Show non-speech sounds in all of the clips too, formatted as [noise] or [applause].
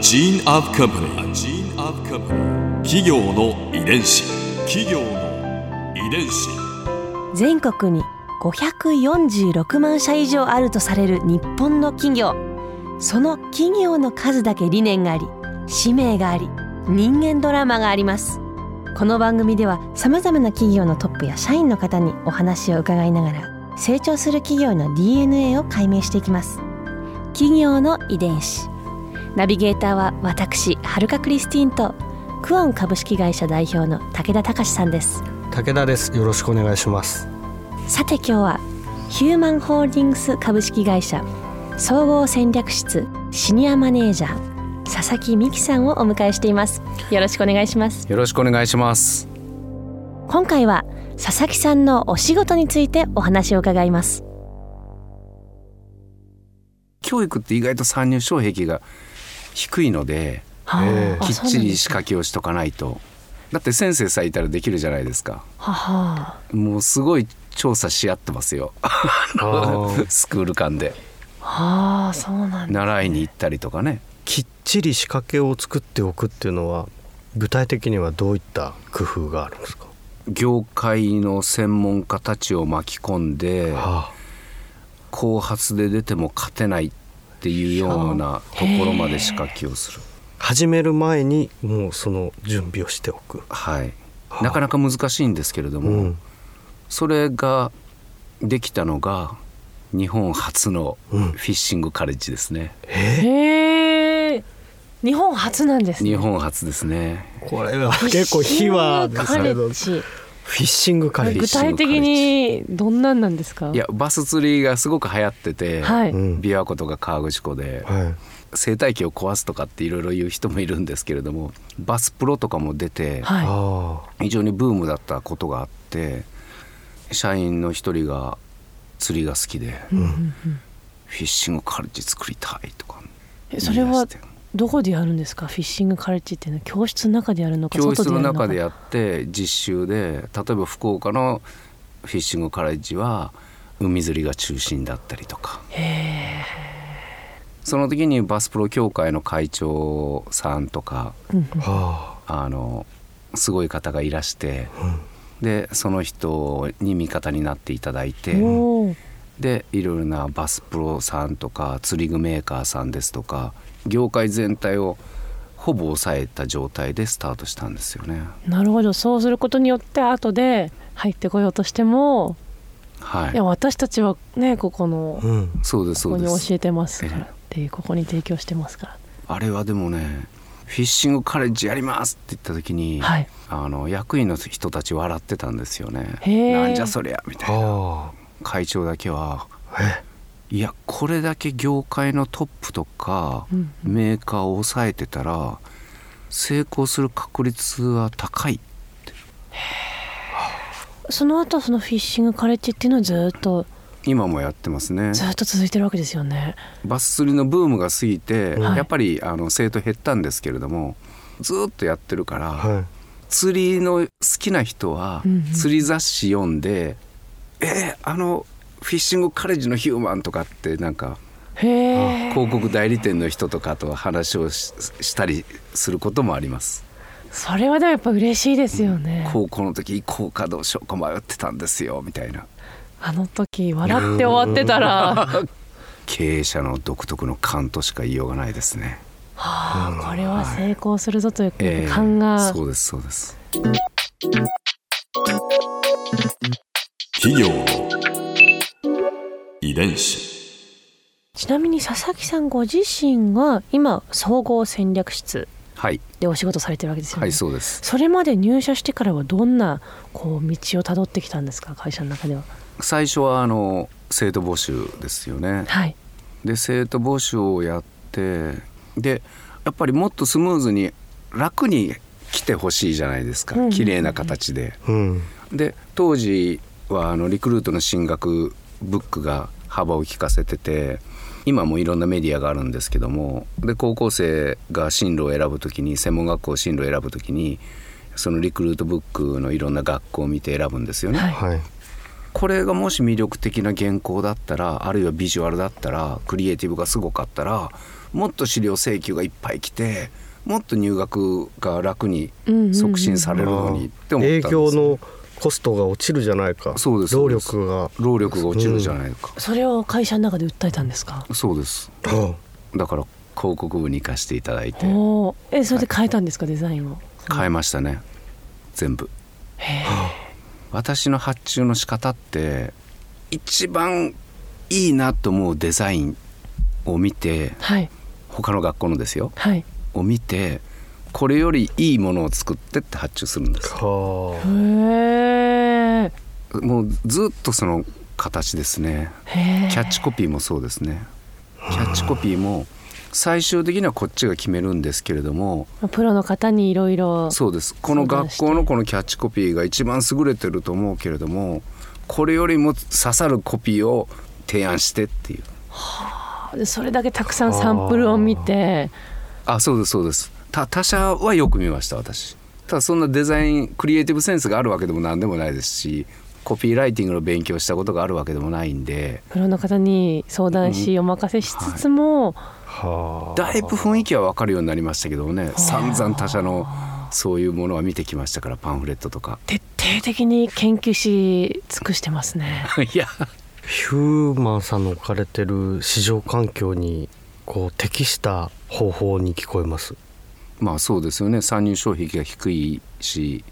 gene of company. A gene of company. 企業の遺伝子。企業の遺伝子。全国に546万社以上あるとされる日本の企業その企業の数だけ理念があり使命があり人間ドラマがありますこの番組ではさまざまな企業のトップや社員の方にお話を伺いながら成長する企業の DNA を解明していきます企業の遺伝子ナビゲーターは私はるかクリスティンとクオン株式会社代表の武田隆さんです。武田です。よろしくお願いします。さて今日はヒューマンホールディングス株式会社総合戦略室シニアマネージャー佐々木美希さんをお迎えしています。よろしくお願いします。よろしくお願いします。今回は佐々木さんのお仕事についてお話を伺います。教育って意外と参入障壁が低いのではえあきっちり仕掛けをしとかないと。だって先生さえいたらできるじゃないですか。はは。もうすごい調査し合ってますよ。ー。[laughs] スクール間で。はあそうなんだ習いに行ったりとかね。きっちり仕掛けを作っておくっていうのは具体的にはどういった工夫があるんですか、業界の専門家たちを巻き込んでは後発で出ても勝てない。っていうようなところまで仕掛けをする。あ、始める前にもうその準備をしておく、はい。なかなか難しいんですけれども、うん。それができたのが日本初のフうん。ィッシングカレッジですね、へえ日本初なんですね。日本初ですね。これは結構秘話ですカレけどッジフィッシングカレッ具ジ、体的にどんなんなんですか？いやバス釣りがすごく流行ってて、はい、うん。琵琶湖とか河口湖ではい、生態系を壊すとかっていろいろ言う人もいるんですけれどもバスプロとかも出てはい。あ非常にブームだったことがあって社員の一人が釣りが好きで、うんフィッシングカレッジ作りたいとかえそれはどこでやるんですか？フィッシングカレッジっていうのは教室の中でやるのか教室の外でやるのか？中でやって実習で例えば福岡のフィッシングカレッジは海釣りが中心だったりとか。へその時にバスプロ協会の会長さんとかあはあ。のすごい方がいらしてあ、うん。でその人に味方になっていただいてでいろいろなバスプロさんとか釣り具メーカーさんですとか業界全体をほぼ抑えた状態でスタートしたんですよね。なるほど。そうすることによって後で入ってこようとしても、はい。い、や私たちはねここのうん。そうですここにそうです。教えてますからええ。っていうここに提供してますから。あれはでもねフィッシングカレッジやりますって言った時に、はい。あの役員の人たち笑ってたんですよね。なんじゃそりゃみたいな。あ会長だけはいやこれだけ業界のトップとかうんメーカーを抑えてたら成功する確率は高いその後そのフィッシングカレッジっていうのはずっと今もやってますね。ずっと続いてるわけですよね。バス釣りのブームが過ぎて、はい。やっぱりあの生徒減ったんですけれどもずっとやってるから、はい。釣りの好きな人はうんうん。釣り雑誌読んで「えーあのフィッシングカレッジのヒューマン」とかってなんか広告代理店の人とかと話をししたりすることもあります。それはでもやっぱ嬉しいですよね、高校の時行こうかどうしようか迷ってたんですよみたいな。あの時笑って終わってたら。は [laughs] 経営者の独特の勘としか言いようがないですね。あこれは成功するぞというえー勘が、そうですそうです。企業。の遺伝子。ちなみに佐々木さんご自身が今総合戦略室はい。でお仕事されてるわけですよね、はいそうです。それまで入社してからはどんなこう道をたどってきたんですか？会社の中では。最初はあの生徒募集ですよね。はい。で生徒募集をやってでやっぱりもっとスムーズに楽に来てほしいじゃないですか。綺麗な形で。うん。で当時はあのリクルートの進学ブックが幅を利かせてて今もいろんなメディアがあるんですけどもで高校生が進路を選ぶ時に専門学校進路を選ぶ時にそのリクルートブックのいろんな学校を見て選ぶんですよね。はい。はい。これがもし魅力的な原稿だったらあるいはビジュアルだったらクリエイティブがすごかったらもっと資料請求がいっぱい来てもっと入学が楽に促進されるのにって思ったん営です業のコストが落ちるじゃないか。そうです労力が。労力が落ちるじゃないか、それを会社の中で訴えたんですか？そうです。うん。だから広告部に行かせていただいて。えそれで変えたんですか、デザインを。変えましたね。全部。へ私の発注の仕方って一番いいなと思うデザインを見てはい。他の学校のですよ。はい。を見てこれよりいいものを作ってって発注するんです。はへえもうずっとその形ですね。キャッチコピーもそうですね。キャッチコピーも最終的にはこっちが決めるんですけれどもプロの方にいろいろそうです。この学校のこのキャッチコピーが一番優れてると思うけれどもこれよりも刺さるコピーを提案してっていう。それだけたくさんサンプルを見て。あそうですそうです。た他社はよく見ました私。ただそんなデザインクリエイティブセンスがあるわけでも何でもないですしコピーライティングの勉強したことがあるわけでもないんで。プロの方に相談しお任せしつつも、あはあ。だいぶ雰囲気は分かるようになりましたけどね。散々他社のそういうものは見てきましたからパンフレットとか。徹底的に研究し尽くしてますね。[laughs] いや。ヒューマンさんの置かれてる市場環境にこう適した方法に聞こえます。まあそうですよね。参入障壁が低いし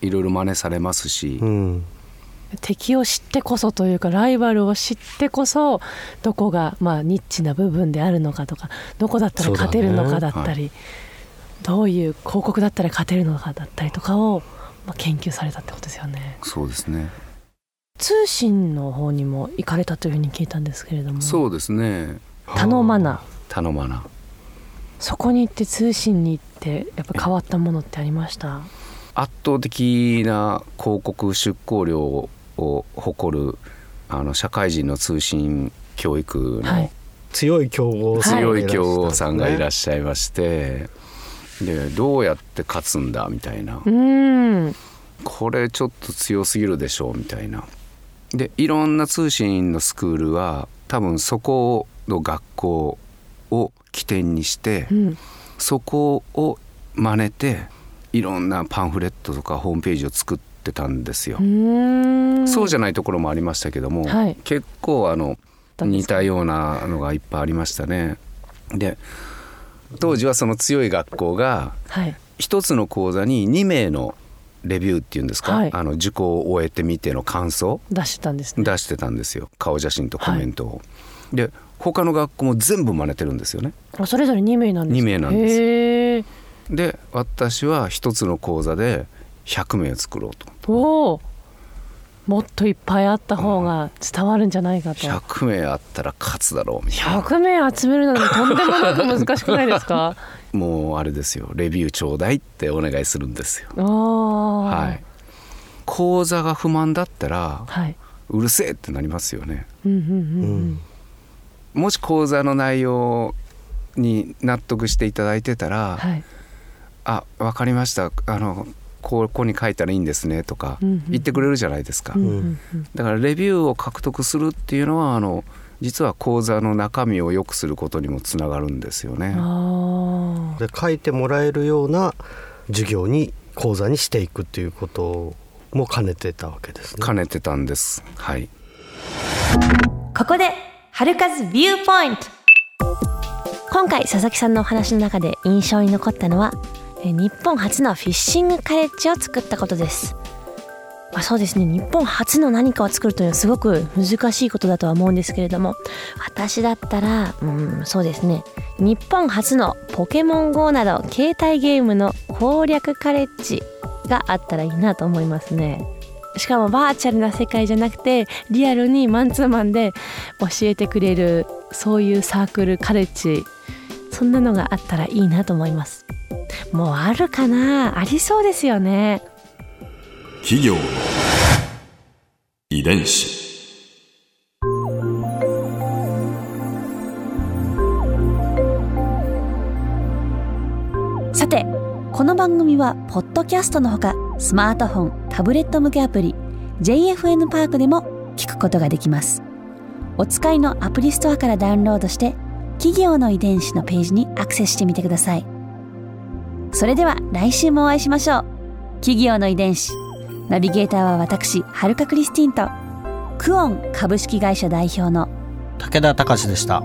いろいろ真似されますし、うん敵を知ってこそというかライバルを知ってこそどこがまあニッチな部分であるのかとかどこだったら勝てるのかだったり、どういう広告だったら勝てるのかだったりとかを、まあ、研究されたってことですよね。そうですね。通信の方にも行かれたというふうに聞いたんですけれども。そうですね。頼まな。頼まな。そこに行って通信に行ってやっぱ変わったものってありました？圧倒的な広告出稿量を誇るあの社会人の通信教育のはい。強い競合さんが強い競合さんがいらっししゃいまして、でどうやって勝つんだみたいな。これちょっと強すぎるでしょうみたいな。でいろんな通信のスクールは多分そこの学校を起点にしてうん。そこを真似ていろんなパンフレットとかホームページを作ってたんですよ。う。そうじゃないところもありましたけども、はい。結構あの似たようなのがいっぱいありましたね。で当時はその強い学校がはい。一つの講座に2名のレビューっていうんですか、はい。あの受講を終えてみての感想出してたんですね。出してたんですよ。顔写真とコメントを。で他の学校も全部真似てるんですよね。あそれぞれ2名なんですか二名なんですで私は一つの講座で100名作ろうと。おおもっといっぱいあった方が伝わるんじゃないかと、100名あったら勝つだろうみたいな。100名集めるのにとんでもなく難しくないですか？[laughs] もうあれですよレビューちょうだいってお願いするんですよ。はい。講座が不満だったらはいうるせえってなりますよね。うんうんうんうんもし講座の内容に納得していただいてたら「はいあわかりましたあのここに書いたらいいんですね」とか言ってくれるじゃないですか。うんだからレビューを獲得するっていうのはあの実は講座の中身を良くすることにもつながるんですよね。あで書いてもらえるような授業に講座にしていくっていうことも兼ねてたわけですね。兼ねてたんです。はい。ここで春風ビューポイント今回佐々木さんのお話の中で印象に残ったのはえー日本初のフィッシングカレッジを作ったことです。まあ、そうですね。日本初の何かを作るというのはすごく難しいことだとは思うんですけれども。私だったらうんそうですね。日本初のポケモン GO など携帯ゲームの攻略カレッジがあったらいいなと思いますね。しかもバーチャルな世界じゃなくてリアルにマンツーマンで教えてくれるそういうサークルカレッジそんなのがあったらいいなと思います。もうあるかな？ありそうですよね。企業の遺伝子。さてこの番組はポッドキャストのほかスマートフォンタブレット向けアプリ JFN パークでも聞くことができます。お使いのアプリストアからダウンロードして企業の遺伝子のページにアクセスしてみてくださいそれでは来週もお会いしましょう。企業の遺伝子ナビゲーターは私はるかクリスティンとクオン株式会社代表の武田隆でした。